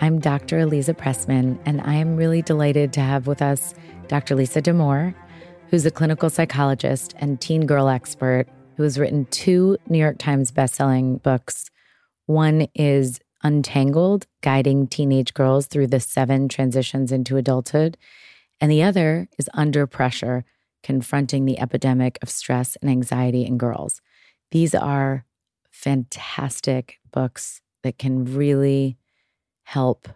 I'm Dr. Aliza Pressman, and I am really delighted to have with us Dr. Lisa Damour, who's a clinical psychologist and teen girl expert who has written two New York Times bestselling books. One is Untangled, guiding teenage girls through the seven transitions into adulthood. And the other is Under Pressure, confronting the epidemic of stress and anxiety in girls. These are fantastic books that can really help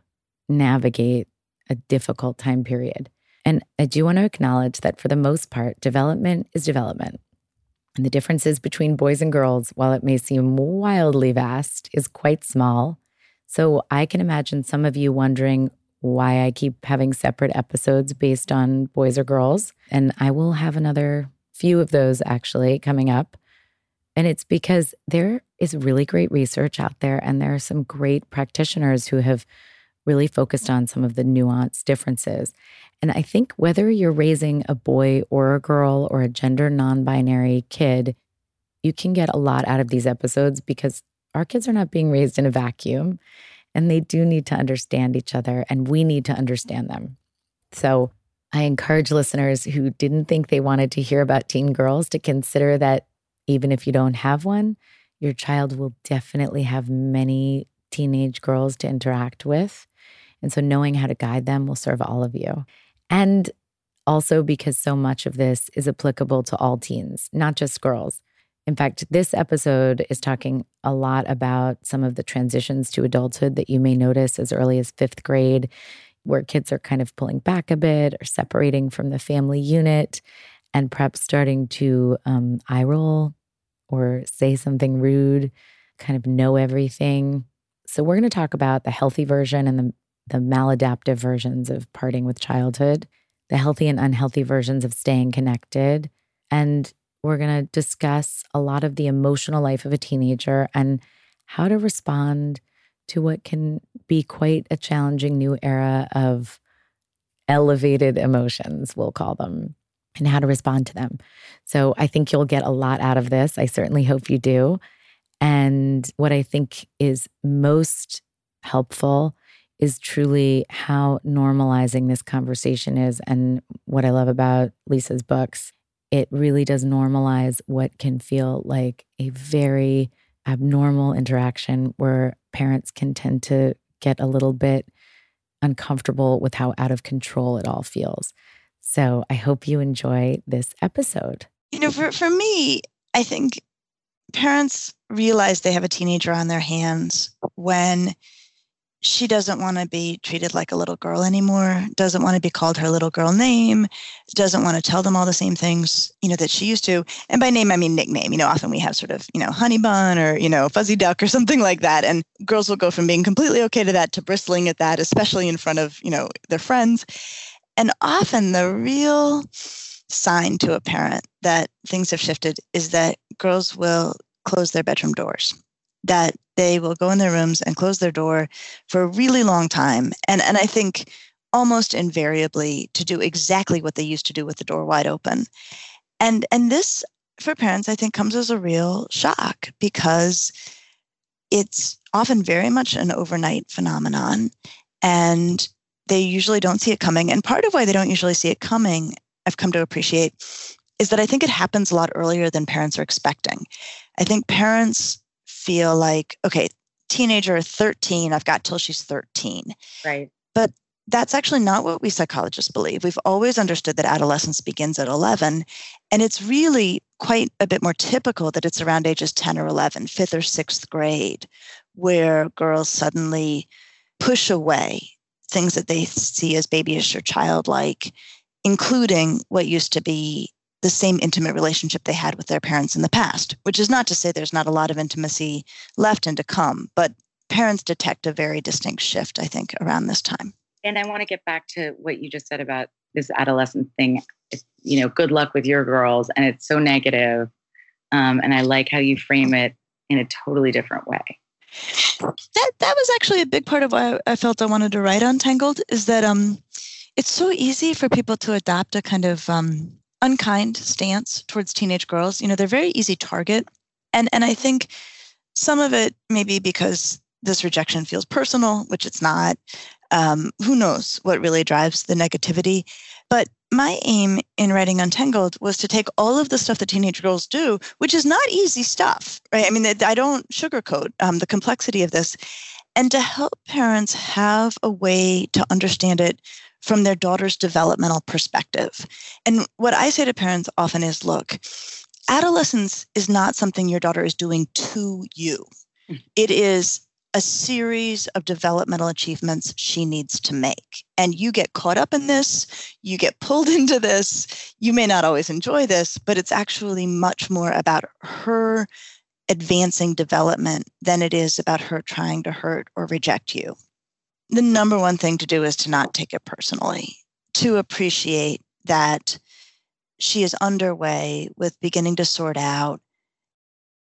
navigate a difficult time period. And I do want to acknowledge that for the most part, development is development. And the differences between boys and girls, while it may seem wildly vast, is quite small. So I can imagine some of you wondering why I keep having separate episodes based on boys or girls. And I will have another few of those actually coming up. And it's because there is really great research out there, and there are some great practitioners who have really focused on some of the nuanced differences. And I think whether you're raising a boy or a girl or a gender non binary kid, you can get a lot out of these episodes because our kids are not being raised in a vacuum and they do need to understand each other, and we need to understand them. So I encourage listeners who didn't think they wanted to hear about teen girls to consider that even if you don't have one, your child will definitely have many teenage girls to interact with. And so knowing how to guide them will serve all of you. And also because so much of this is applicable to all teens, not just girls. In fact, this episode is talking a lot about some of the transitions to adulthood that you may notice as early as fifth grade, where kids are kind of pulling back a bit or separating from the family unit and perhaps starting to um, eye roll or say something rude, kind of know everything. So, we're going to talk about the healthy version and the, the maladaptive versions of parting with childhood, the healthy and unhealthy versions of staying connected. And we're going to discuss a lot of the emotional life of a teenager and how to respond to what can be quite a challenging new era of elevated emotions, we'll call them and how to respond to them. So I think you'll get a lot out of this. I certainly hope you do. And what I think is most helpful is truly how normalizing this conversation is. And what I love about Lisa's books, it really does normalize what can feel like a very abnormal interaction where parents can tend to get a little bit uncomfortable with how out of control it all feels. So I hope you enjoy this episode. You know, for, for me, I think parents realize they have a teenager on their hands when she doesn't want to be treated like a little girl anymore, doesn't want to be called her little girl name, doesn't want to tell them all the same things, you know, that she used to. And by name, I mean nickname. You know, often we have sort of, you know, honey bun or, you know, fuzzy duck or something like that. And girls will go from being completely okay to that to bristling at that, especially in front of, you know, their friends. And often the real sign to a parent that things have shifted is that girls will close their bedroom doors, that they will go in their rooms and close their door for a really long time. And, and I think almost invariably to do exactly what they used to do with the door wide open. And, and this, for parents, I think comes as a real shock because it's often very much an overnight phenomenon. And they usually don't see it coming. And part of why they don't usually see it coming, I've come to appreciate, is that I think it happens a lot earlier than parents are expecting. I think parents feel like, okay, teenager 13, I've got till she's 13. Right. But that's actually not what we psychologists believe. We've always understood that adolescence begins at 11. And it's really quite a bit more typical that it's around ages 10 or 11, fifth or sixth grade, where girls suddenly push away things that they see as babyish or childlike, including what used to be the same intimate relationship they had with their parents in the past, which is not to say there's not a lot of intimacy left and to come, but parents detect a very distinct shift, I think, around this time. And I want to get back to what you just said about this adolescent thing. You know, good luck with your girls, and it's so negative. Um, and I like how you frame it in a totally different way. That that was actually a big part of why I felt I wanted to write Untangled. Is that um, it's so easy for people to adopt a kind of um, unkind stance towards teenage girls. You know, they're very easy target, and and I think some of it maybe because this rejection feels personal, which it's not. Um, who knows what really drives the negativity? But my aim in writing Untangled was to take all of the stuff that teenage girls do, which is not easy stuff, right? I mean, I don't sugarcoat um, the complexity of this, and to help parents have a way to understand it from their daughter's developmental perspective. And what I say to parents often is look, adolescence is not something your daughter is doing to you, hmm. it is a series of developmental achievements she needs to make. And you get caught up in this, you get pulled into this. You may not always enjoy this, but it's actually much more about her advancing development than it is about her trying to hurt or reject you. The number one thing to do is to not take it personally, to appreciate that she is underway with beginning to sort out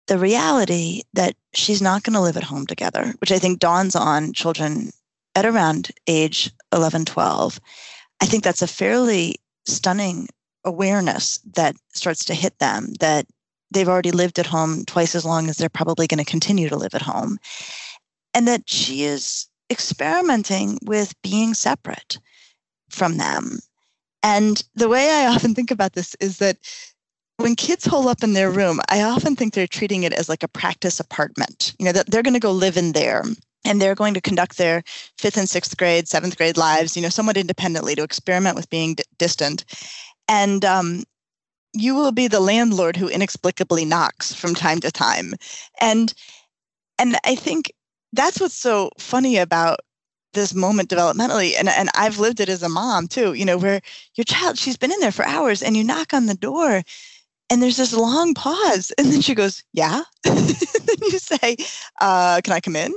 the reality that she's not going to live at home together, which I think dawns on children at around age 11, 12. I think that's a fairly stunning awareness that starts to hit them that they've already lived at home twice as long as they're probably going to continue to live at home. And that she is experimenting with being separate from them. And the way I often think about this is that when kids hole up in their room, I often think they're treating it as like a practice apartment. You know, that they're going to go live in there and they're going to conduct their fifth and sixth grade, seventh grade lives, you know, somewhat independently to experiment with being d- distant. And um, you will be the landlord who inexplicably knocks from time to time. And and I think that's what's so funny about this moment developmentally and, and i've lived it as a mom too you know where your child she's been in there for hours and you knock on the door and there's this long pause. And then she goes, Yeah. then you say, uh, Can I come in?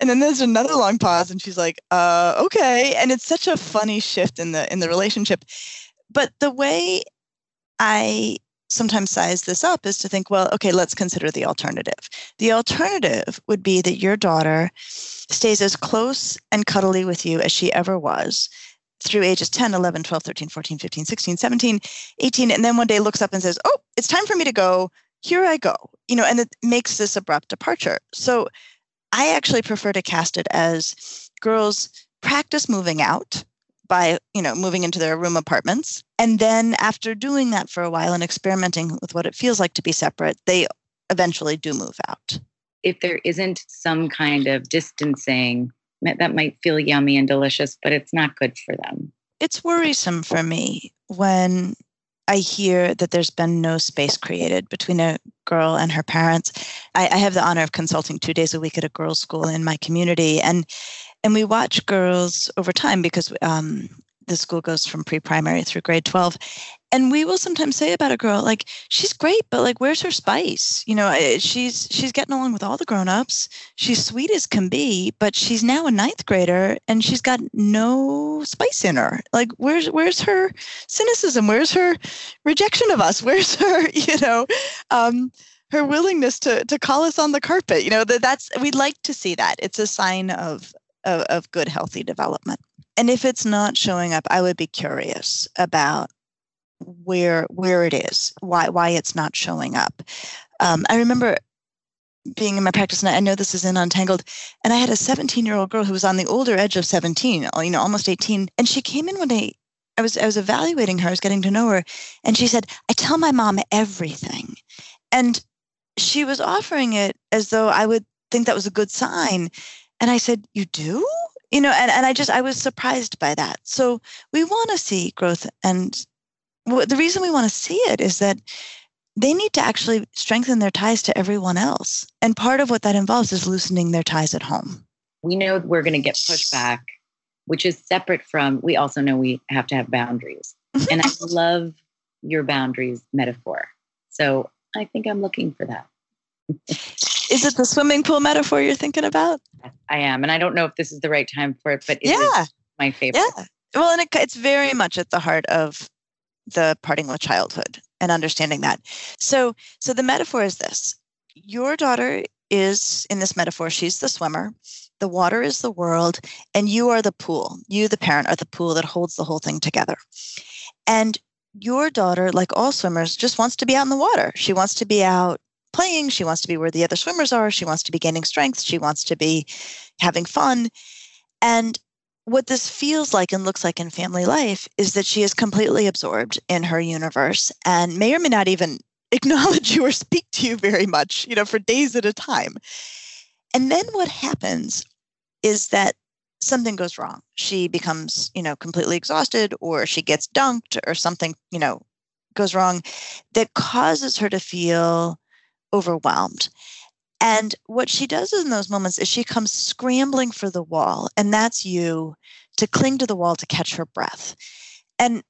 And then there's another long pause and she's like, uh, okay. And it's such a funny shift in the in the relationship. But the way I sometimes size this up is to think, well, okay, let's consider the alternative. The alternative would be that your daughter stays as close and cuddly with you as she ever was through ages 10, 11, 12, 13, 14, 15, 16, 17, 18, and then one day looks up and says, Oh, it's time for me to go. Here I go. You know, and it makes this abrupt departure. So I actually prefer to cast it as girls practice moving out by, you know, moving into their room apartments. And then after doing that for a while and experimenting with what it feels like to be separate, they eventually do move out. If there isn't some kind of distancing that might feel yummy and delicious, but it's not good for them. It's worrisome for me when I hear that there's been no space created between a girl and her parents. I, I, have the honor of consulting two days a week at a girls' school in my community, and and we watch girls over time because um, the school goes from pre-primary through grade 12 and we will sometimes say about a girl like she's great but like where's her spice? You know she's she's getting along with all the grown-ups. She's sweet as can be but she's now a ninth grader and she's got no spice in her. Like where's where's her cynicism? Where's her rejection of us? Where's her you know um her willingness to to call us on the carpet? You know that that's we'd like to see that. It's a sign of of, of good healthy development. And if it's not showing up i would be curious about where where it is, why why it's not showing up. Um, I remember being in my practice, and I know this is in Untangled, and I had a 17 year old girl who was on the older edge of 17, you know, almost 18, and she came in one day. I was I was evaluating her, I was getting to know her, and she said, "I tell my mom everything," and she was offering it as though I would think that was a good sign, and I said, "You do?" you know and, and i just i was surprised by that so we want to see growth and the reason we want to see it is that they need to actually strengthen their ties to everyone else and part of what that involves is loosening their ties at home we know we're going to get pushback which is separate from we also know we have to have boundaries mm-hmm. and i love your boundaries metaphor so i think i'm looking for that is it the swimming pool metaphor you're thinking about? I am. And I don't know if this is the right time for it, but it yeah. my favorite. Yeah. Well, and it, it's very much at the heart of the parting with childhood and understanding that. So, so the metaphor is this your daughter is in this metaphor, she's the swimmer, the water is the world, and you are the pool. You, the parent, are the pool that holds the whole thing together. And your daughter, like all swimmers, just wants to be out in the water. She wants to be out playing. She wants to be where the other swimmers are. She wants to be gaining strength. She wants to be having fun. And what this feels like and looks like in family life is that she is completely absorbed in her universe and may or may not even acknowledge you or speak to you very much, you know, for days at a time. And then what happens is that something goes wrong. She becomes, you know, completely exhausted or she gets dunked or something, you know, goes wrong that causes her to feel overwhelmed. And what she does in those moments is she comes scrambling for the wall, and that's you to cling to the wall to catch her breath. And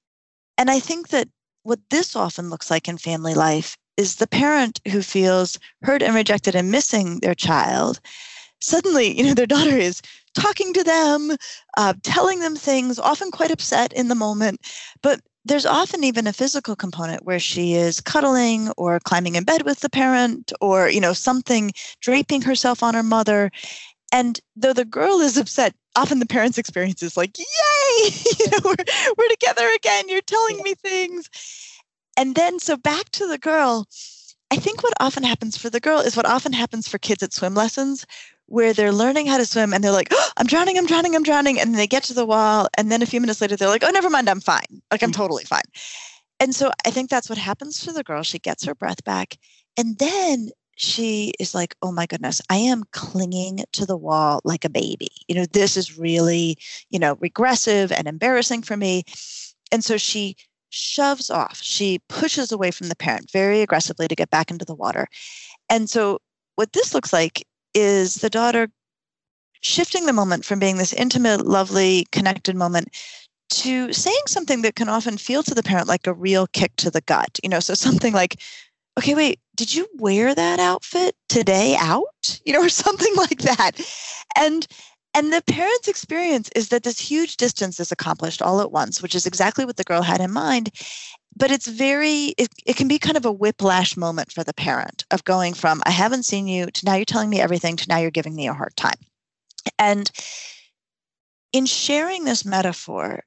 and I think that what this often looks like in family life is the parent who feels hurt and rejected and missing their child. Suddenly, you know, their daughter is talking to them, uh, telling them things, often quite upset in the moment, but there's often even a physical component where she is cuddling or climbing in bed with the parent or you know something draping herself on her mother. And though the girl is upset often the parent's experience is like yay! You know we're, we're together again. You're telling me things. And then so back to the girl i think what often happens for the girl is what often happens for kids at swim lessons where they're learning how to swim and they're like, oh, I'm drowning, I'm drowning, I'm drowning. And they get to the wall. And then a few minutes later, they're like, oh, never mind, I'm fine. Like, I'm mm. totally fine. And so I think that's what happens to the girl. She gets her breath back. And then she is like, oh my goodness, I am clinging to the wall like a baby. You know, this is really, you know, regressive and embarrassing for me. And so she shoves off, she pushes away from the parent very aggressively to get back into the water. And so what this looks like is the daughter shifting the moment from being this intimate, lovely, connected moment to saying something that can often feel to the parent like a real kick to the gut. You know, so something like, okay, wait, did you wear that outfit today out? You know, or something like that. And and the parent's experience is that this huge distance is accomplished all at once, which is exactly what the girl had in mind but it's very it, it can be kind of a whiplash moment for the parent of going from i haven't seen you to now you're telling me everything to now you're giving me a hard time and in sharing this metaphor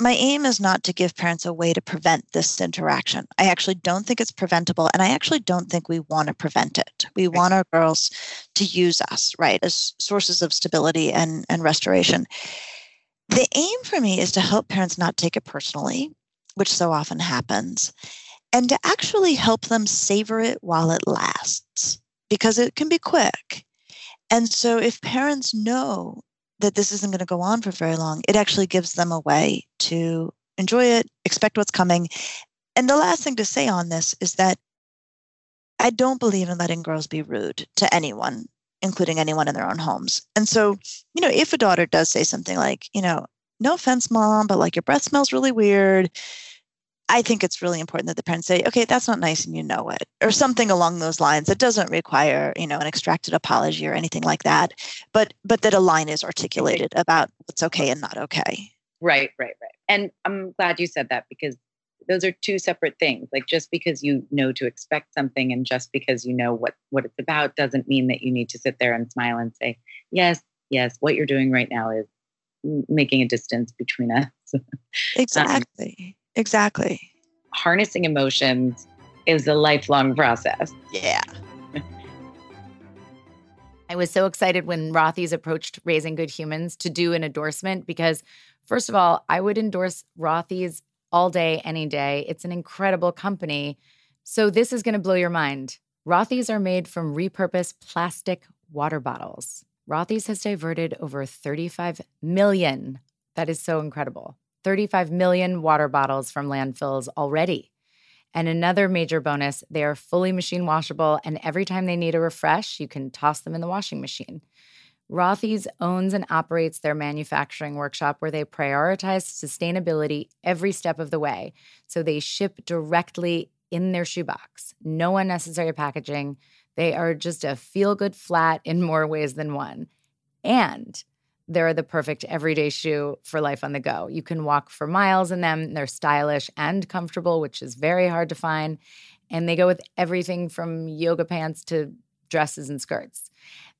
my aim is not to give parents a way to prevent this interaction. I actually don't think it's preventable, and I actually don't think we want to prevent it. We right. want our girls to use us, right, as sources of stability and, and restoration. The aim for me is to help parents not take it personally, which so often happens, and to actually help them savor it while it lasts because it can be quick. And so, if parents know that this isn't going to go on for very long, it actually gives them a way to enjoy it, expect what's coming. And the last thing to say on this is that I don't believe in letting girls be rude to anyone, including anyone in their own homes. And so, you know, if a daughter does say something like, you know, no offense, mom, but like your breath smells really weird, I think it's really important that the parents say, okay, that's not nice and you know it, or something along those lines. It doesn't require, you know, an extracted apology or anything like that, but but that a line is articulated about what's okay and not okay. Right, right, right. And I'm glad you said that because those are two separate things. Like just because you know to expect something and just because you know what what it's about doesn't mean that you need to sit there and smile and say, "Yes, yes, what you're doing right now is making a distance between us." exactly. Um, Exactly. Harnessing emotions is a lifelong process. Yeah. I was so excited when Rothy's approached Raising Good Humans to do an endorsement because, first of all, I would endorse Rothy's all day, any day. It's an incredible company. So, this is going to blow your mind. Rothy's are made from repurposed plastic water bottles. Rothy's has diverted over 35 million. That is so incredible. 35 million water bottles from landfills already. And another major bonus, they are fully machine washable, and every time they need a refresh, you can toss them in the washing machine. Rothy's owns and operates their manufacturing workshop where they prioritize sustainability every step of the way. So they ship directly in their shoebox, no unnecessary packaging. They are just a feel good flat in more ways than one. And they're the perfect everyday shoe for life on the go. You can walk for miles in them. They're stylish and comfortable, which is very hard to find. And they go with everything from yoga pants to dresses and skirts.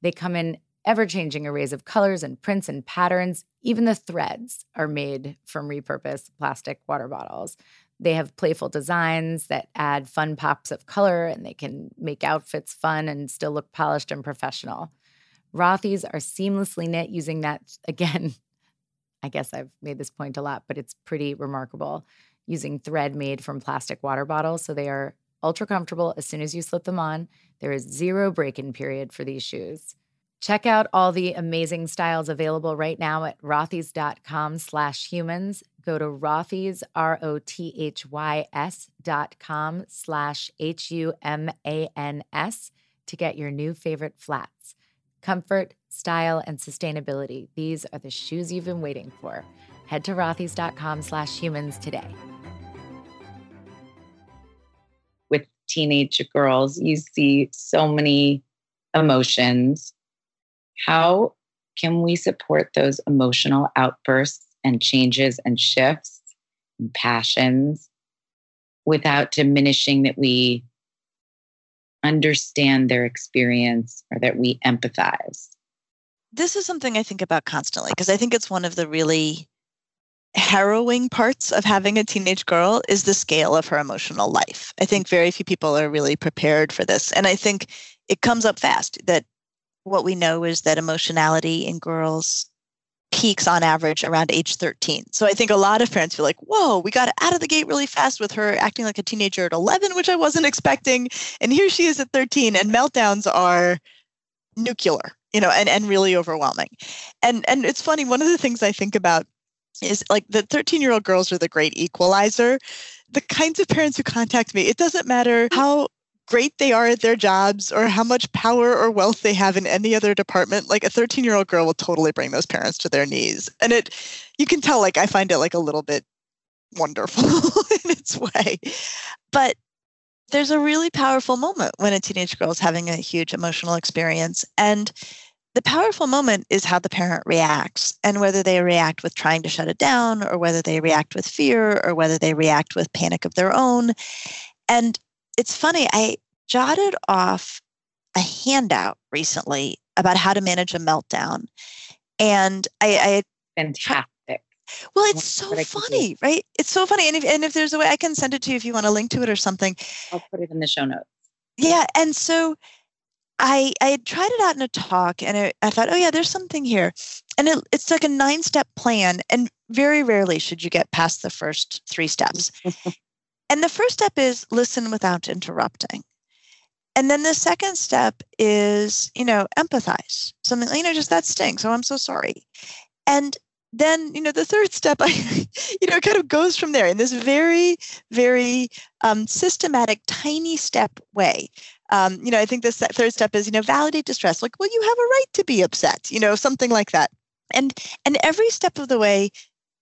They come in ever changing arrays of colors and prints and patterns. Even the threads are made from repurposed plastic water bottles. They have playful designs that add fun pops of color and they can make outfits fun and still look polished and professional. Rothy's are seamlessly knit using that, again, I guess I've made this point a lot, but it's pretty remarkable using thread made from plastic water bottles. So they are ultra comfortable as soon as you slip them on. There is zero break in period for these shoes. Check out all the amazing styles available right now at rothys.com slash humans. Go to rothys, R-O-T-H-Y-S dot com slash H-U-M-A-N-S to get your new favorite flats. Comfort, style, and sustainability. These are the shoes you've been waiting for. Head to rothys.com slash humans today. With teenage girls, you see so many emotions. How can we support those emotional outbursts and changes and shifts and passions without diminishing that we understand their experience or that we empathize. This is something I think about constantly because I think it's one of the really harrowing parts of having a teenage girl is the scale of her emotional life. I think very few people are really prepared for this. And I think it comes up fast that what we know is that emotionality in girls peaks on average around age 13. So I think a lot of parents feel like, whoa, we got out of the gate really fast with her acting like a teenager at 11, which I wasn't expecting. And here she is at 13, and meltdowns are nuclear, you know, and, and really overwhelming. And and it's funny, one of the things I think about is like the 13 year old girls are the great equalizer. The kinds of parents who contact me, it doesn't matter how great they are at their jobs or how much power or wealth they have in any other department like a 13 year old girl will totally bring those parents to their knees. And it you can tell like i find it like a little bit wonderful in its way. But there's a really powerful moment when a teenage girl is having a huge emotional experience and the powerful moment is how the parent reacts and whether they react with trying to shut it down or whether they react with fear or whether they react with panic of their own. And it's funny, I jotted off a handout recently about how to manage a meltdown. And I, I fantastic. Well, it's so funny, right? It's so funny. And if, and if there's a way I can send it to you if you want to link to it or something. I'll put it in the show notes. Yeah. And so I I had tried it out in a talk and I, I thought, oh yeah, there's something here. And it, it's like a nine step plan. And very rarely should you get past the first three steps. And the first step is listen without interrupting. And then the second step is, you know, empathize. Something, you know, just that stinks. Oh, I'm so sorry. And then, you know, the third step, I, you know, it kind of goes from there in this very, very um, systematic, tiny step way. Um, you know, I think this third step is, you know, validate distress. Like, well, you have a right to be upset. You know, something like that. And and every step of the way,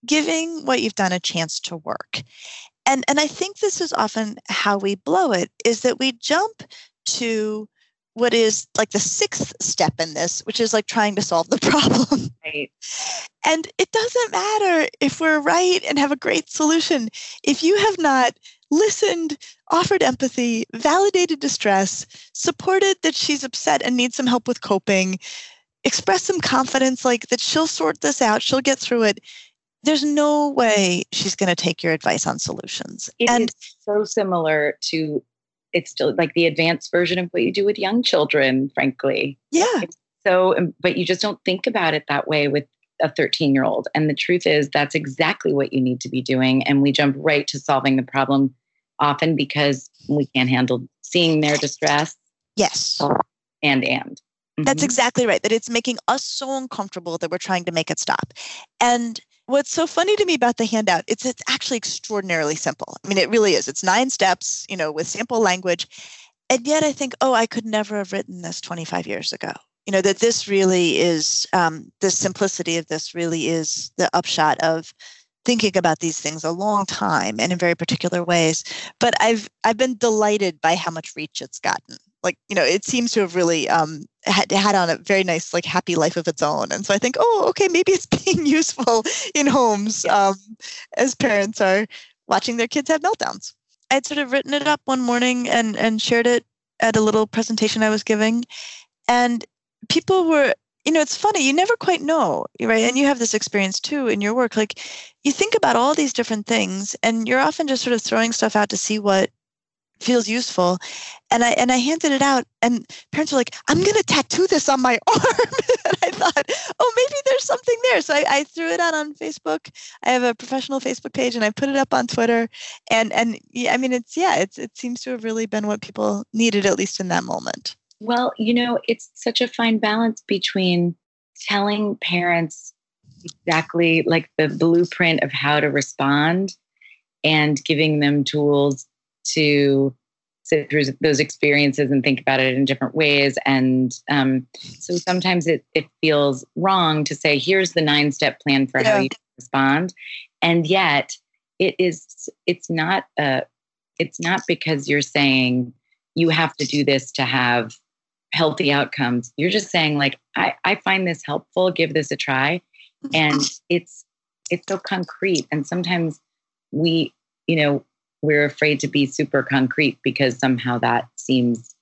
giving what you've done a chance to work and and i think this is often how we blow it is that we jump to what is like the sixth step in this which is like trying to solve the problem. Right. And it doesn't matter if we're right and have a great solution. If you have not listened offered empathy validated distress supported that she's upset and needs some help with coping express some confidence like that she'll sort this out she'll get through it there's no way she's going to take your advice on solutions. It and so similar to it's still like the advanced version of what you do with young children, frankly. Yeah. so, um, but you just don't think about it that way with a 13 year old. And the truth is, that's exactly what you need to be doing. And we jump right to solving the problem often because we can't handle seeing their distress. Yes. And, and. That's exactly right. That it's making us so uncomfortable that we're trying to make it stop. And what's so funny to me about the handout, it's it's actually extraordinarily simple. I mean, it really is. It's nine steps, you know, with sample language. And yet I think, oh, I could never have written this 25 years ago. You know, that this really is um, the simplicity of this really is the upshot of thinking about these things a long time and in very particular ways. But I've I've been delighted by how much reach it's gotten like you know it seems to have really um, had, had on a very nice like happy life of its own. And so i think oh okay maybe it's being useful in homes um, as parents are watching their kids have meltdowns. I'd sort of written it up one morning and and shared it at a little presentation i was giving. And people were you know it's funny you never quite know right? And you have this experience too in your work. Like you think about all these different things and you're often just sort of throwing stuff out to see what feels useful. And i and i handed it out and parents were like i'm going to tattoo this on my arm. And i thought oh maybe there's something there. So I, I, threw it out on facebook. I have a professional facebook page and i put it up on twitter. And and yeah, i mean it's yeah it's it seems to have really been what people needed at least in that moment. Well you know it's such a fine balance between telling parents exactly like the blueprint of how to respond and giving them tools to sit through those experiences and think about it in different ways. And um, so sometimes it, it feels wrong to say, here's the nine step plan for yeah. how you respond. And yet it is, it's not a, it's not because you're saying you have to do this to have healthy outcomes. You're just saying like, I, I find this helpful, give this a try. And it's, it's so concrete. And sometimes we, you know, we're afraid to be super concrete because somehow that seems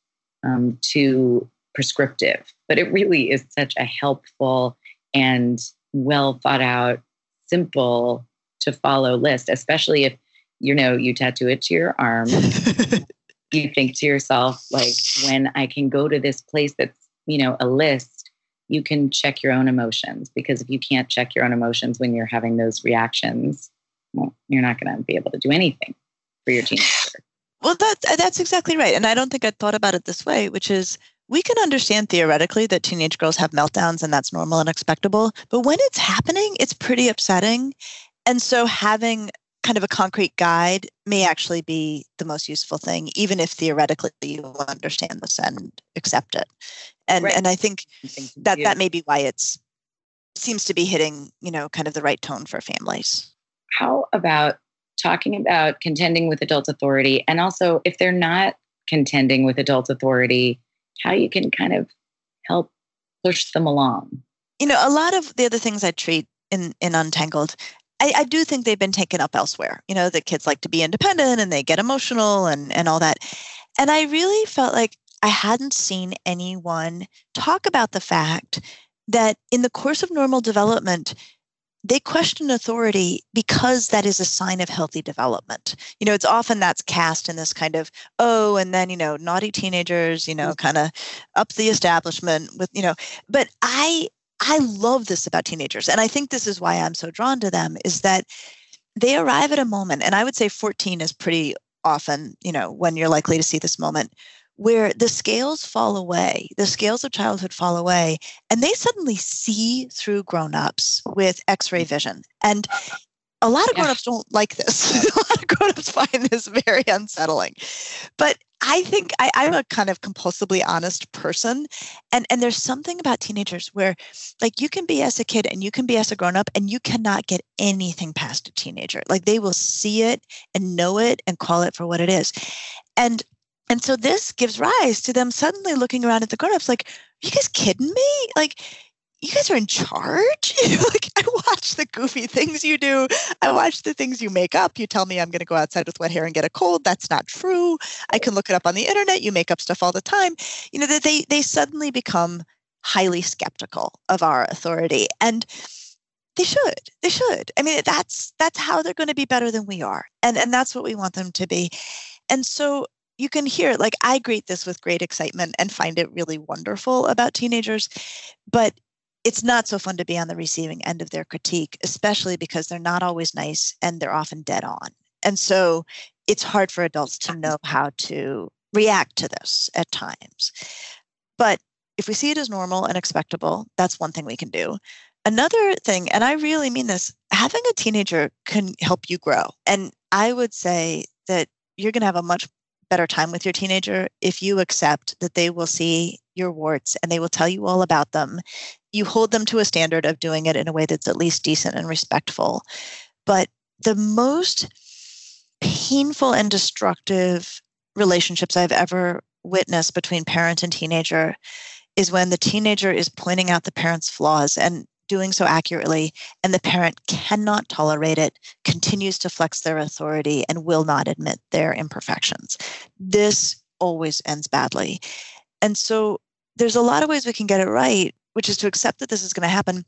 um, too prescriptive. But it really is such a helpful and well thought out, simple to follow list, especially if you know you tattoo it to your arm. you think to yourself, like, when I can go to this place that's, you know, a list, you can check your own emotions. Because if you can't check your own emotions when you're having those reactions, well, you're not going to be able to do anything for your teenager. Well, that, uh, that's exactly right. And I don't think I'd thought about it this way, which is we can understand theoretically that teenage girls have meltdowns and that's normal and expectable. But when it's happening, it's pretty upsetting. And so having kind of a concrete guide may actually be the most useful thing, even if theoretically you understand this and accept it. And right. and I think that that may be why it's seems to be hitting, you know, kind of the right tone for families. How about talking about contending with adult authority and also if they're not contending with adult authority, how you can kind of help push them along. You know, a lot of the other things I treat in, in Untangled, I, I do think they've been taken up elsewhere. You know, that kids like to be independent and they get emotional and, and all that. And I really felt like I hadn't seen anyone talk about the fact that in the course of normal development, they question authority because that is a sign of healthy development. You know, it's often that's cast in this kind of, oh, and then, you know, naughty teenagers, you know, mm. kind of up the establishment with, you know, but I I love this about teenagers. And I think this is why I'm so drawn to them is that they arrive at a moment, and I would say 14 is pretty often, you know, when you're likely to see this moment where the scales fall away, the scales of childhood fall away, and they suddenly see through grown-ups with X-ray mm. vision. And a lot of grown-ups don't like this. a lot of grown-ups find this very unsettling. But I think I, am a kind of compulsively honest person. And, and there's something about teenagers where like you can be as a kid and you can be as a grown-up and you cannot get anything past a teenager. Like they will see it and know it and call it for what it is. And and so this gives rise to them suddenly looking around at the grown-ups like, are you guys kidding me? Like, you guys are in charge? Like I watch the goofy things you do. I watch the things you make up. You tell me I'm going to go outside with wet hair and get a cold. That's not true. I can look it up on the internet. You make up stuff all the time. You know, that they they suddenly become highly skeptical of our authority. And they should. They should. I mean, that's that's how they're going to be better than we are. And and that's what we want them to be. And so you can hear it. like I greet this with great excitement and find it really wonderful about teenagers, but it's not so fun to be on the receiving end of their critique, especially because they're not always nice and they're often dead on. And so it's hard for adults to know how to react to this at times. But if we see it as normal and expectable, that's one thing we can do. Another thing, and I really mean this, having a teenager can help you grow. And I would say that you're going to have a much better time with your teenager if you accept that they will see your warts and they will tell you all about them. You hold them to a standard of doing it in a way that's at least decent and respectful. But the most painful and destructive relationships I've ever witnessed between parent and teenager is when the teenager is pointing out the parent's flaws and doing so accurately, and the parent cannot tolerate it, continues to flex their authority, and will not admit their imperfections. This always ends badly. And so there's a lot of ways we can get it right, which is to accept that this is going to happen.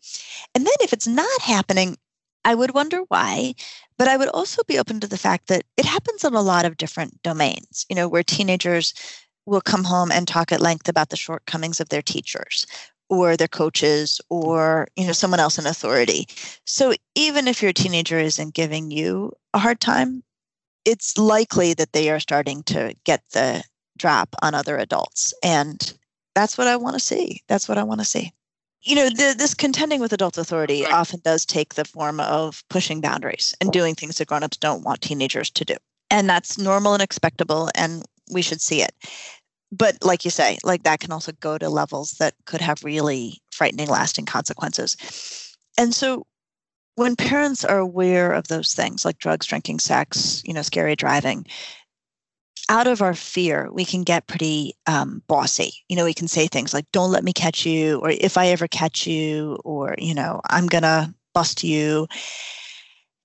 And then if it's not happening, I would wonder why, but I would also be open to the fact that it happens in a lot of different domains, you know, where teenagers will come home and talk at length about the shortcomings of their teachers or their coaches or you know someone else in authority. So even if your teenager isn't giving you a hard time it's likely that they are starting to get the drop on other adults. And that's what i want to see. That's what i want to see. You know the, this contending with adult authority often does take the form of pushing boundaries and doing things that grown-ups don't want teenagers to do. And that's normal and expectable and we should see it but like you say, like that can also go to levels that could have really frightening, lasting consequences. And so when parents are aware of those things like drugs, drinking, sex, you know, scary driving, out of our fear, we can get pretty um, bossy. You know, we can say things like, don't let me catch you, or if I ever catch you, or, you know, I'm going to bust you.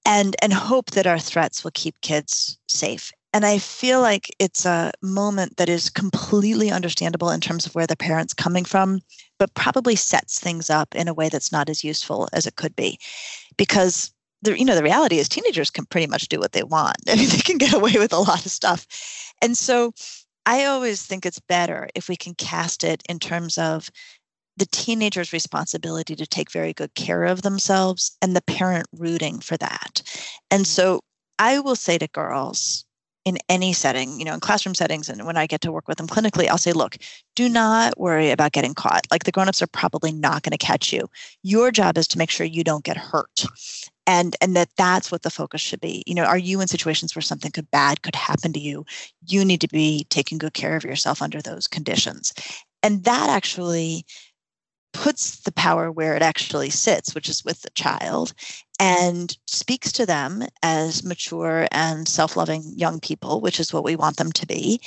And, and hope that our threats will keep kids safe and I feel like it's a moment that is completely understandable in terms of where the parent's coming from, but probably sets things up in a way that's not as useful as it could be. Because the you know the reality is teenagers can pretty much do what they want. I mean they can get away with a lot of stuff. And so I always think it's better if we can cast it in terms of the teenager's responsibility to take very good care of themselves and the parent rooting for that. And mm-hmm. so I will say to girls, in any setting, you know, in classroom settings and when I get to work with them clinically, I'll say, look, do not worry about getting caught. Like the grown-ups are probably not going to catch you. Your job is to make sure you don't get hurt. And and that that's what the focus should be. You know, are you in situations where something could bad could happen to you? You need to be taking good care of yourself under those conditions. And that actually puts the power where it actually sits, which is with the child, and speaks to them as mature and self loving young people, which is what we want them to be.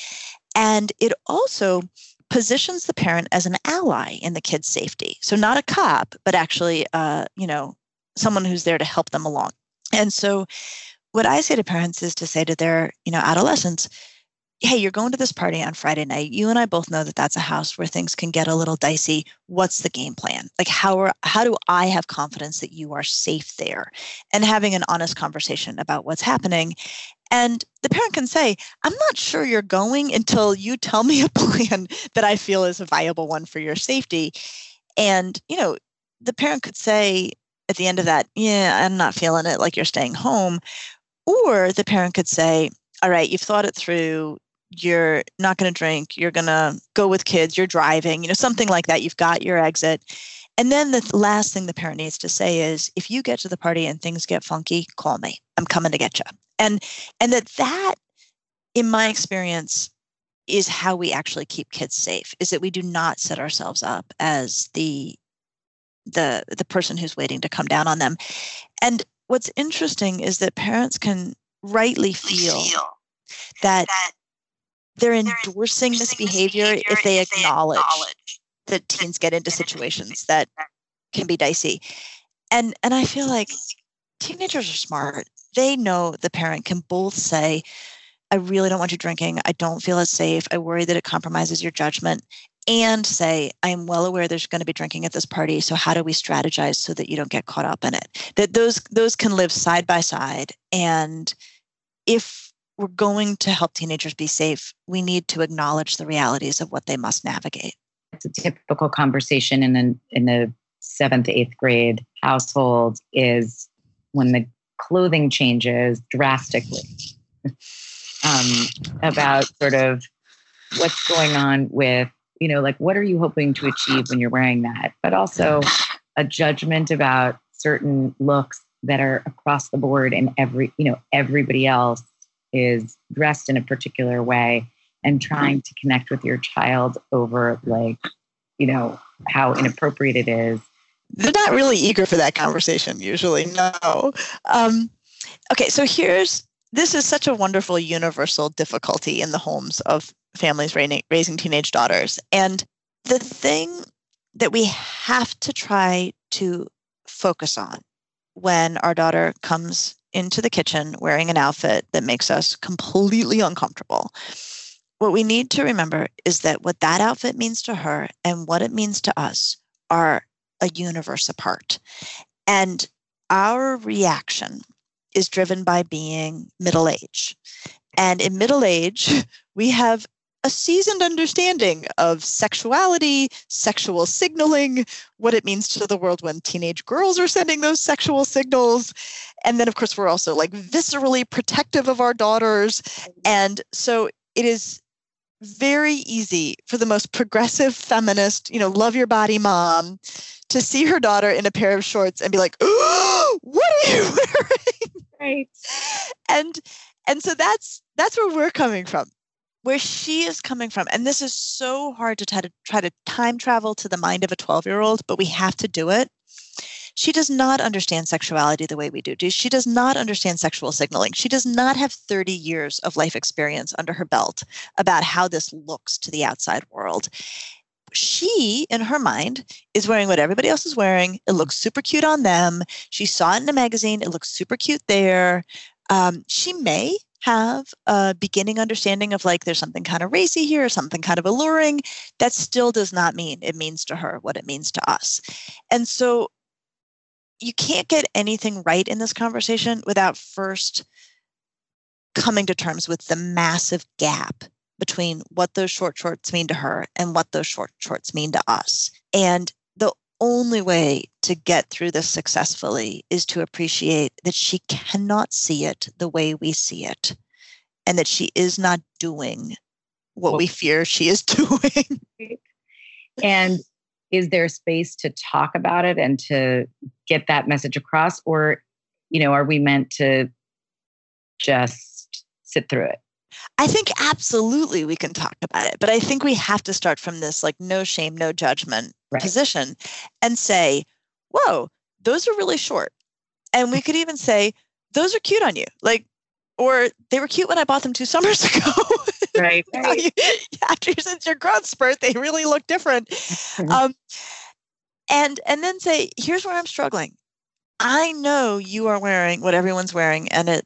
And it also positions the parent as an ally in the kid's safety. So, not a cop, but actually, uh, you know, someone who's there to help them along. And so, what I say to parents is to say to their, you know, adolescents, hey, you're going to this party on Friday night. You and I both know that that's a house where things can get a little dicey. What's the game plan? Like how are how do I have confidence that you are safe there? And having an honest conversation about what's happening. And the parent can say, I'm not sure you're going until you tell me a plan that I feel is a viable one for your safety. And, you know, the parent could say at the end of that, yeah, I'm not feeling it, like you're staying home. Or the parent could say, all right, you've thought it through you're not going to drink, you're going to go with kids, you're driving, you know, something like that. You've got your exit. And then the last thing the parent needs to say is if you get to the party and things get funky, call me. I'm coming to get you. And and that that in my experience is how we actually keep kids safe is that we do not set ourselves up as the the the person who's waiting to come down on them. And what's interesting is that parents can rightly feel, that, that they're endorsing this behavior if they acknowledge that teens get into situations that can be dicey. And and I feel like teenagers are smart. They know the parent can both say, I really don't want you drinking. I don't feel as safe. I worry that it compromises your judgment. And say, I'm well aware there's going to be drinking at this party. So how do we strategize so that you don't get caught up in it? That those those can live side by side. And if we're going to help teenagers be safe, we need to acknowledge the realities of what they must navigate. It's a typical conversation in the in the seventh, eighth grade household is when the clothing changes drastically. um, about sort of what's going on with you know, like what are you hoping to achieve when you're wearing that? But also a judgment about certain looks that are across the board and every, you know, everybody else is dressed in a particular way and trying to connect with your child over like, you know, how inappropriate it is. They're not really eager for that conversation usually. No. Um, okay, so here's this is such a wonderful universal difficulty in the homes of families raising, raising teenage daughters. And the thing that we have to try to focus on when our daughter comes into the kitchen wearing an outfit that makes us completely uncomfortable. What we need to remember is that what that outfit means to her and what it means to us are a universe apart. And our reaction is driven by being middle age. And in middle age, we have a seasoned understanding of sexuality, sexual signaling, what it means to the world when teenage girls are sending those sexual signals. And then, of course, we're also like viscerally protective of our daughters. And so it is very easy for the most progressive feminist, you know, love your body mom to see her daughter in a pair of shorts and be like, oh, what are you wearing? Right. And and so that's that's where we're coming from where she is coming from and this is so hard to try to try to time travel to the mind of a 12 year old but we have to do it. She does not understand sexuality the way we do she? Does not understand sexual signaling. She does not have 30 years of life experience under her belt about how this looks to the outside world. She in her mind is wearing what everybody else is wearing. It looks super cute on them. She saw it in a magazine. It looks super cute there. Um, she may have a beginning understanding of like there's something kind of racy here, something kind of alluring, that still does not mean it means to her what it means to us. And so you can't get anything right in this conversation without first coming to terms with the massive gap between what those short shorts mean to her and what those short shorts mean to us. And the only way to get through this successfully is to appreciate that she cannot see it the way we see it and that she is not doing what well, we fear she is doing. and is there space to talk about it and to get that message across or you know are we meant to just sit through it I think absolutely we can talk about it, but I think we have to start from this like no shame, no judgment right. position and say, whoa, those are really short. And we could even say, those are cute on you. Like, or they were cute when I bought them two summers ago. Right. right. After since your growth spurt, they really look different. um, and and then say, here's where I'm struggling. I know you are wearing what everyone's wearing, and it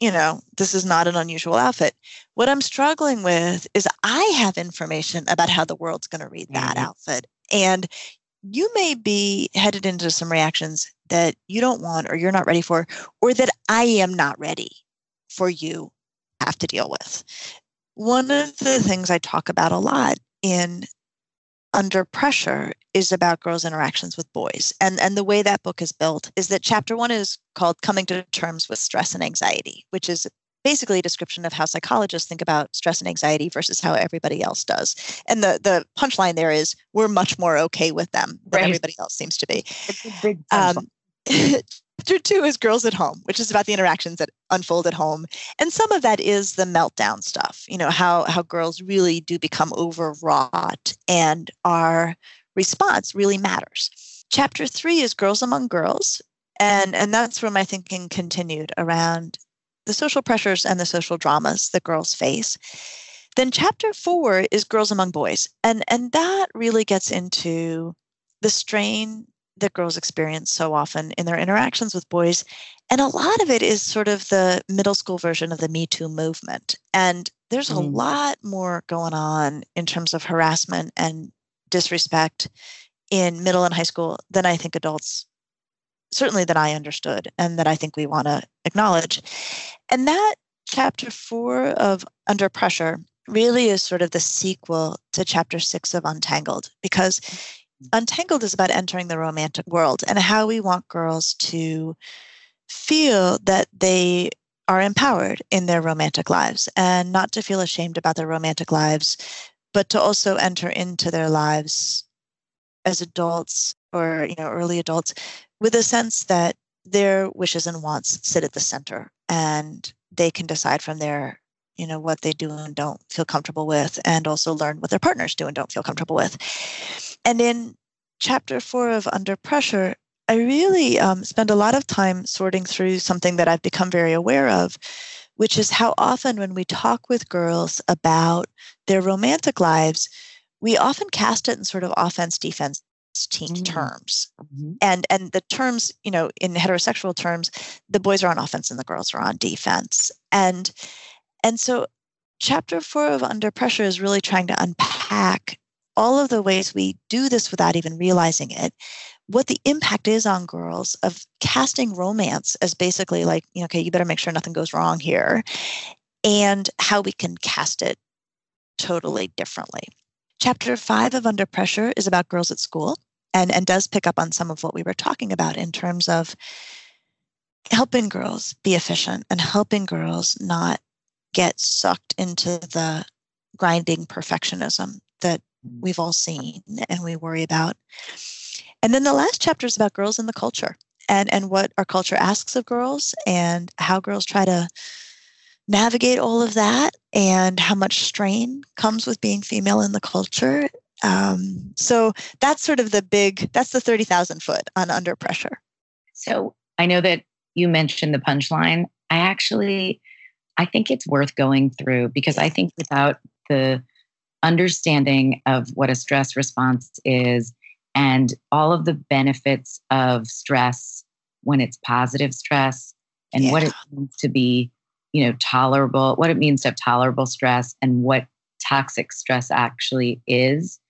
you know, this is not an unusual outfit. What I'm struggling with is I have information about how the world's going to read that mm-hmm. outfit. And you may be headed into some reactions that you don't want or you're not ready for, or that I am not ready for you have to deal with. One of the things I talk about a lot in under pressure is about girls' interactions with boys. And, and the way that book is built is that chapter one is called Coming to Terms with Stress and Anxiety, which is basically a description of how psychologists think about stress and anxiety versus how everybody else does. And the, the punchline there is we're much more okay with them than right. everybody else seems to be. It's a big um, Chapter two is Girls at Home, which is about the interactions that unfold at home. And some of that is the meltdown stuff, you know, how, how girls really do become overwrought and our response really matters. Chapter three is Girls Among Girls. And, and that's where my thinking continued around the social pressures and the social dramas that girls face. Then chapter four is Girls Among Boys. And, and that really gets into the strain that girls experience so often in their interactions with boys. And a lot of it is sort of the middle school version of the Me Too movement. And there's mm. a lot more going on in terms of harassment and disrespect in middle and high school than I think adults, certainly that I understood and that I think we want to acknowledge. And that chapter four of Under Pressure really is sort of the sequel to chapter six of Untangled because mm-hmm. Untangled is about entering the romantic world and how we want girls to feel that they are empowered in their romantic lives and not to feel ashamed about their romantic lives, but to also enter into their lives as adults or you know early adults with a sense that their wishes and wants sit at the center and they can decide from there you know what they do and don't feel comfortable with and also learn what their partners do and don't feel comfortable with. And in chapter four of under pressure i really um, spend a lot of time sorting through something that i've become very aware of which is how often when we talk with girls about their romantic lives we often cast it in sort of offense defense team mm-hmm. terms mm-hmm. and and the terms you know in heterosexual terms the boys are on offense and the girls are on defense and and so chapter 4 of under pressure is really trying to unpack all of the ways we do this without even realizing it what the impact is on girls of casting romance as basically like you know, okay you better make sure nothing goes wrong here and how we can cast it totally differently chapter 5 of under pressure is about girls at school and, and does pick up on some of what we were talking about in terms of helping girls be efficient and helping girls not get sucked into the grinding perfectionism that mm. we've all seen and we worry about. And then the last chapter is about girls in the culture and, and what our culture asks of girls and how girls try to navigate all of that and how much strain comes with being female in the culture um, so that's sort of the big, that's the 30,000 foot on under pressure. So I know that you mentioned the punchline. I actually, I think it's worth going through because I think without the understanding of what a stress response is and all of the benefits of stress when it's positive stress and yeah. what it means to be, you know, tolerable, what it means to have tolerable stress and what toxic stress actually is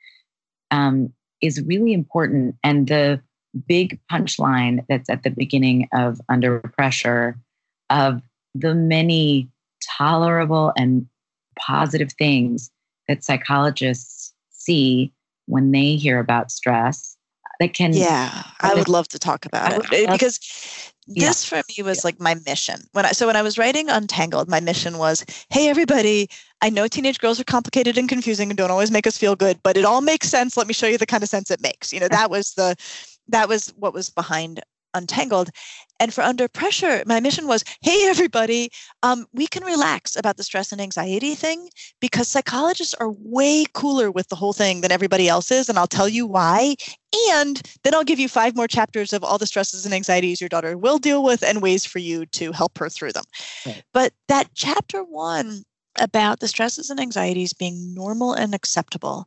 um, is really important. And the big punchline that's at the beginning of Under Pressure of the many tolerable and positive things that psychologists see when they hear about stress that can yeah i would love to talk about it eh, because this for me was like my mission. When i so when i was writing untangled my mission was hey everybody i know teenage girls are complicated and confusing and don't always make us feel good but it all makes sense. Let me show you the kind of sense it makes. You know that was the that was what was behind untangled. And for under pressure my mission was hey everybody um, we can relax about the stress and anxiety thing because psychologists are way cooler with the whole thing than everybody else is and i'll tell you why. And then i'll give you five more chapters of all the stresses and anxieties your daughter will deal with and ways for you to help her through them. Right. but that chapter one about the stresses and anxieties being normal and acceptable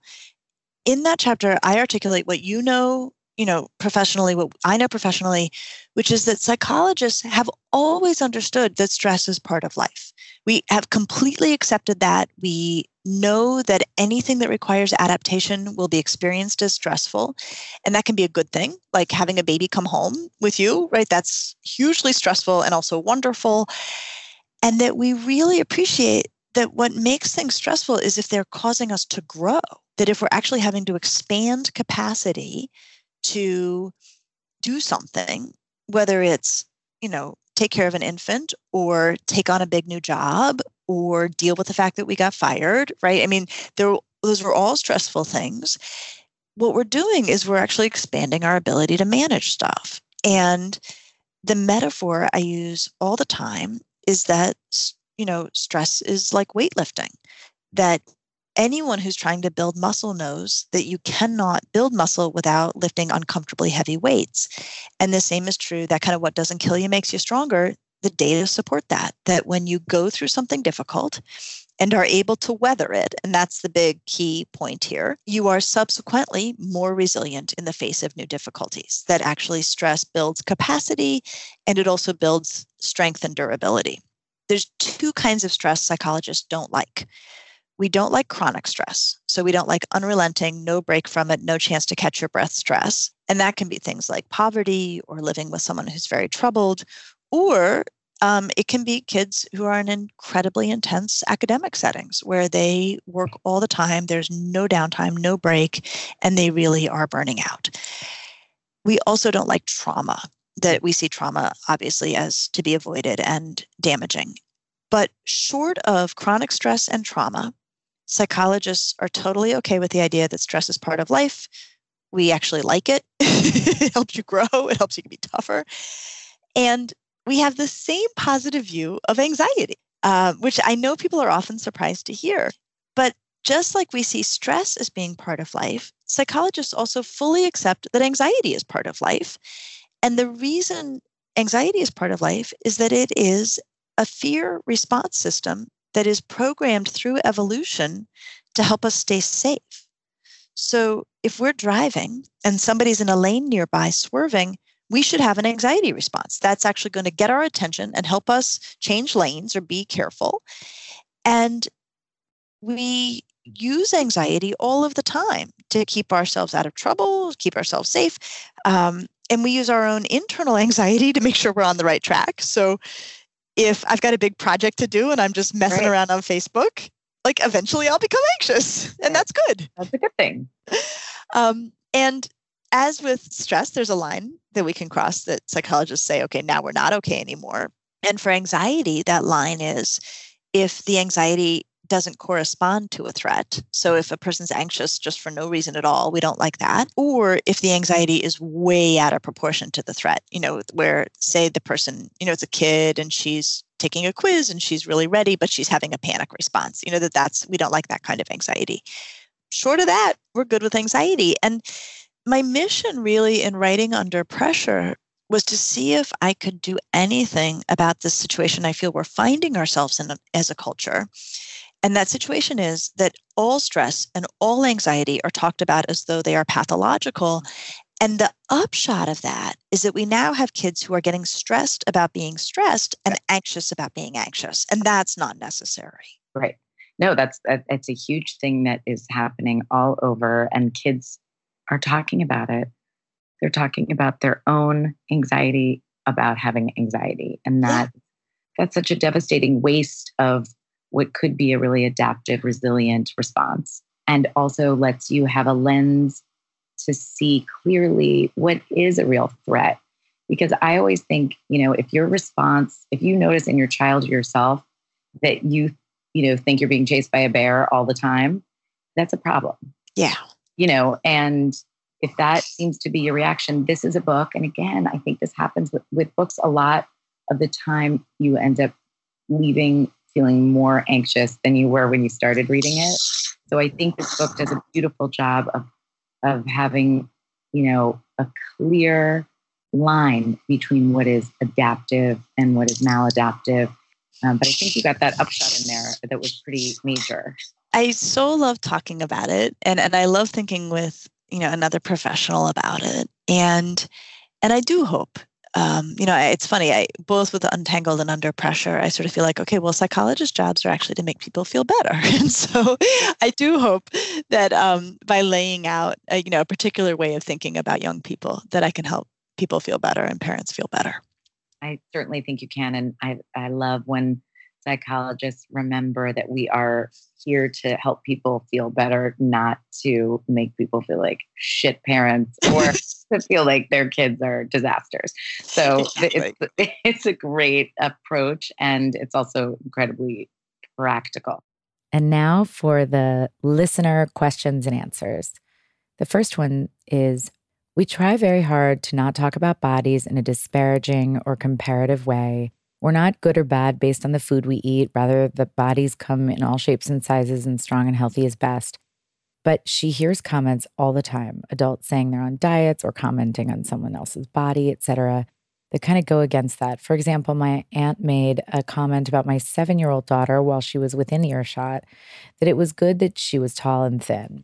in that chapter i articulate what you know you know, professionally, what I know professionally, which is that psychologists have always understood that stress is part of life. We have completely accepted that. We know that anything that requires adaptation will be experienced as stressful. And that can be a good thing, like having a baby come home with you, right? That's hugely stressful and also wonderful. And that we really appreciate that what makes things stressful is if they're causing us to grow, that if we're actually having to expand capacity to do something, whether it's, you know, take care of an infant or take on a big new job or deal with the fact that we got fired, right? I mean, there those are all stressful things. What we're doing is we're actually expanding our ability to manage stuff. And the metaphor I use all the time is that you know, stress is like weightlifting. That anyone who's trying to build muscle knows that you cannot build muscle without lifting uncomfortably heavy weights. And the same is true that kind of what doesn't kill you makes you stronger. The data support that, that when you go through something difficult and are able to weather it, and that's the big key point here, you are subsequently more resilient in the face of new difficulties. That actually stress builds capacity and it also builds strength and durability. There's two kinds of stress psychologists don't like. We don't like chronic stress. So we don't like unrelenting, no break from it, no chance to catch your breath stress. And that can be things like poverty or living with someone who's very troubled, or um, it can be kids who are in incredibly intense academic settings where they work all the time, there's no downtime, no break, and they really are burning out. We also don't like trauma, that we see trauma obviously as to be avoided and damaging. But short of chronic stress and trauma, psychologists are totally okay with the idea that stress is part of life. We actually like it. it helps you grow, it helps you be tougher. And we have the same positive view of anxiety, uh, which I know people are often surprised to hear. But just like we see stress as being part of life, psychologists also fully accept that anxiety is part of life. And the reason anxiety is part of life is that it is a fear response system that is programmed through evolution to help us stay safe. So if we're driving and somebody's in a lane nearby swerving, we should have an anxiety response. That's actually going to get our attention and help us change lanes or be careful. And we use anxiety all of the time to keep ourselves out of trouble, keep ourselves safe. Um, and we use our own internal anxiety to make sure we're on the right track. So if I've got a big project to do and I'm just messing right. around on Facebook, like eventually I'll become anxious, and that's good. That's a good thing. Um, and as with stress, there's a line that we can cross that psychologists say, okay, now we're not okay anymore. And for anxiety, that line is if the anxiety doesn't correspond to a threat. So mm. if a person's anxious just for no reason at all, we don't like that. Or if the anxiety is way out of proportion to the threat, you know, where say the person, you know, it's a kid and she's taking a quiz and she's really ready, but she's having a panic response, you know, that that's, we don't like that kind of anxiety. Short of that, we're good with anxiety. And my mission really in writing under pressure was to see if I could do anything about this situation I feel we're finding ourselves in as a culture and that situation is that all stress and all anxiety are talked about as though they are pathological. And the upshot of that is that we now have kids who are getting stressed about being stressed and anxious about being anxious. And that's not necessary. Right. No, that's that's a huge thing that is happening all over and kids are talking about it. They're talking about their own anxiety about having anxiety and that yeah. that's such a devastating waste of what could be a really adaptive, resilient response, and also lets you have a lens to see clearly what is a real threat. Because I always think, you know, if your response, if you notice in your child yourself that you, you know, think you're being chased by a bear all the time, that's a problem. Yeah. You know, and if that seems to be your reaction, this is a book. And again, I think this happens with, with books a lot of the time you end up leaving feeling more anxious than you were when you started reading it. So I think this book does a beautiful job of of having, you know, a clear line between what is adaptive and what is maladaptive. Um, but I think you got that upshot in there that was pretty major. I so love talking about it, and and I love thinking with you know another professional about it, and and I do hope um, you know, it's funny. I both with untangled and under pressure, I sort of feel like, okay, well, psychologist jobs are actually to make people feel better, and so I do hope that um, by laying out, a, you know, a particular way of thinking about young people, that I can help people feel better and parents feel better. I certainly think you can, and I I love when psychologists remember that we are here to help people feel better, not to make people feel like shit parents or to feel like their kids are disasters. So exactly. it's, it's a great approach and it's also incredibly practical. And now for the listener questions and answers. The first one is We try very hard to not talk about bodies in a disparaging or comparative way we're not good or bad based on the food we eat. Rather, the bodies come in all shapes and sizes, and strong and healthy is best. But she hears comments all the time adults saying they're on diets or commenting on someone else's body, etc. that kind of go against that. For example, my aunt made a comment about my seven year old daughter while she was within earshot that it was good that she was tall and thin.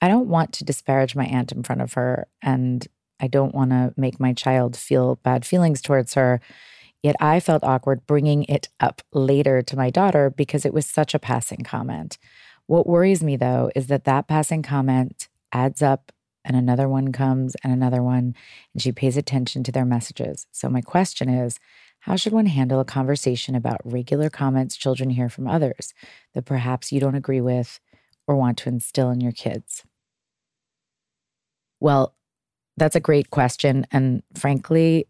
I don't want to disparage my aunt in front of her, and I don't want to make my child feel bad feelings towards her. Yet I felt awkward bringing it up later to my daughter because it was such a passing comment. What worries me though is that that passing comment adds up and another one comes and another one, and she pays attention to their messages. So, my question is how should one handle a conversation about regular comments children hear from others that perhaps you don't agree with or want to instill in your kids? Well, that's a great question. And frankly,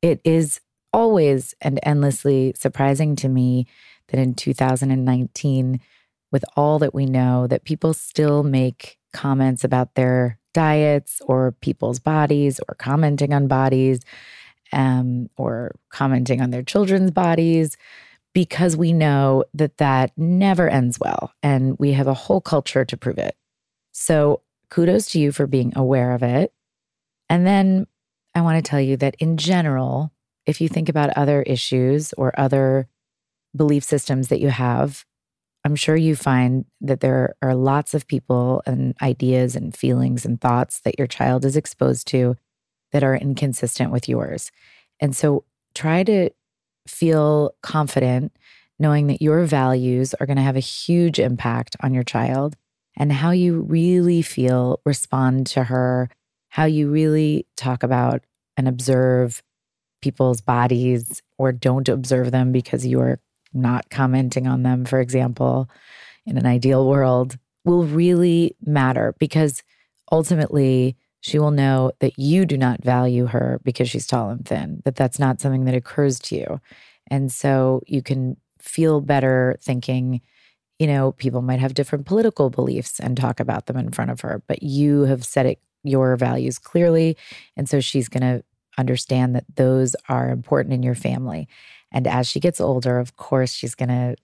it is always and endlessly surprising to me that in 2019, with all that we know that people still make comments about their diets or people's bodies or commenting on bodies um, or commenting on their children's bodies because we know that that never ends well. And we have a whole culture to prove it. So kudos to you for being aware of it. And then I want to tell you that in general, if you think about other issues or other belief systems that you have, I'm sure you find that there are lots of people and ideas and feelings and thoughts that your child is exposed to that are inconsistent with yours. And so try to feel confident knowing that your values are going to have a huge impact on your child and how you really feel respond to her, how you really talk about and observe people's bodies or don't observe them because you are not commenting on them, for example, in an ideal world, will really matter because ultimately she will know that you do not value her because she's tall and thin, that that's not something that occurs to you. And so you can feel better thinking, you know, people might have different political beliefs and talk about them in front of her, but you have said it your values clearly. And so she's going to understand that those are important in your family. And as she gets older, of course, she's going to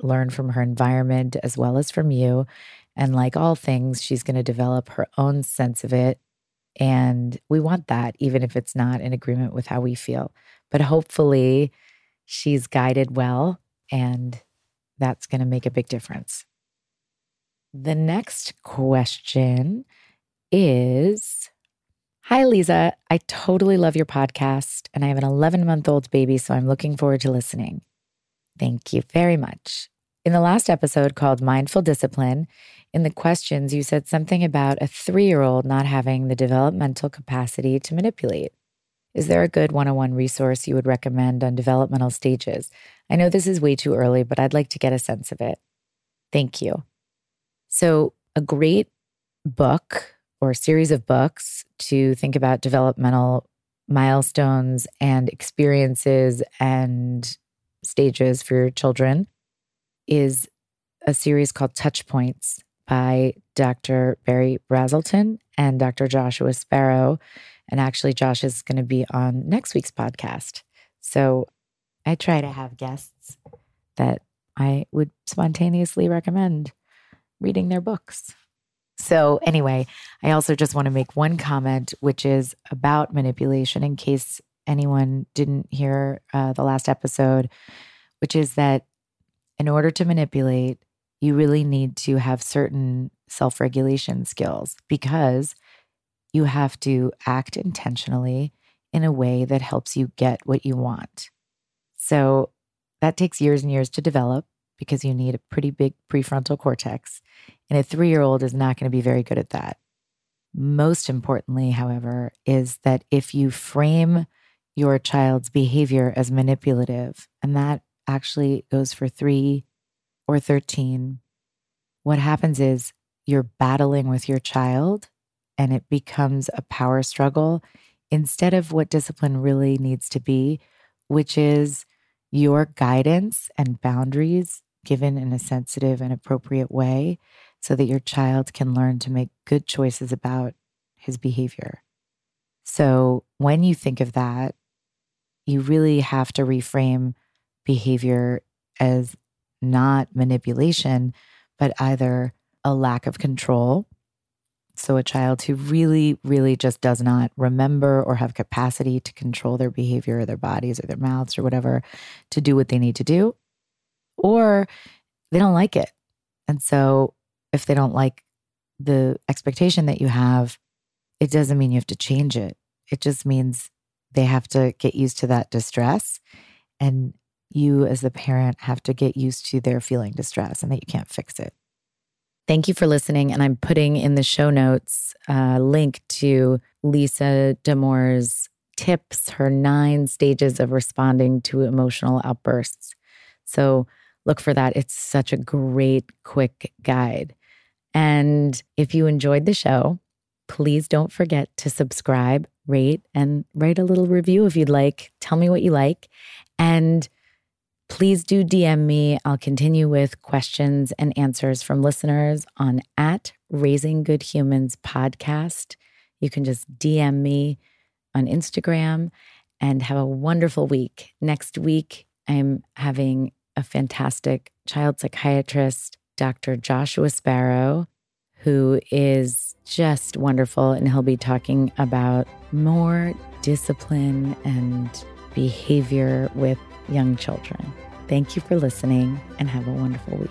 learn from her environment as well as from you. And like all things, she's going to develop her own sense of it. And we want that, even if it's not in agreement with how we feel. But hopefully, she's guided well, and that's going to make a big difference. The next question is Hi, Lisa. I totally love your podcast, and I have an 11 month old baby, so I'm looking forward to listening. Thank you very much. In the last episode called Mindful Discipline, in the questions, you said something about a three year old not having the developmental capacity to manipulate. Is there a good one on one resource you would recommend on developmental stages? I know this is way too early, but I'd like to get a sense of it. Thank you. So, a great book or series of books to think about developmental milestones and experiences and stages for your children is a series called Touch Points by Dr. Berry Brazelton and Dr. Joshua Sparrow. And actually, Josh is going to be on next week's podcast. So I try to have guests that I would spontaneously recommend reading their books. So, anyway, I also just want to make one comment, which is about manipulation in case anyone didn't hear uh, the last episode, which is that in order to manipulate, you really need to have certain self regulation skills because you have to act intentionally in a way that helps you get what you want. So, that takes years and years to develop because you need a pretty big prefrontal cortex. And a three year old is not going to be very good at that. Most importantly, however, is that if you frame your child's behavior as manipulative, and that actually goes for three or 13, what happens is you're battling with your child and it becomes a power struggle instead of what discipline really needs to be, which is your guidance and boundaries given in a sensitive and appropriate way so that your child can learn to make good choices about his behavior. So when you think of that, you really have to reframe behavior as not manipulation, but either a lack of control. So, a child who really, really just does not remember or have capacity to control their behavior or their bodies or their mouths or whatever to do what they need to do, or they don't like it. And so if they don't like the expectation that you have, it doesn't mean you have to change it. It just means they have to get used to that distress. And you, as the parent, have to get used to their feeling distress and that you can't fix it. Thank you for listening. And I'm putting in the show notes a link to Lisa Damour's tips, her nine stages of responding to emotional outbursts. So look for that. It's such a great, quick guide. And if you enjoyed the show, please don't forget to subscribe, rate, and write a little review if you'd like. Tell me what you like. And please do DM me. I'll continue with questions and answers from listeners on at Raising Good Humans podcast. You can just DM me on Instagram and have a wonderful week. Next week, I'm having a fantastic child psychiatrist, Dr. Joshua Sparrow, who is just wonderful. And he'll be talking about more discipline and behavior with young children. Thank you for listening and have a wonderful week.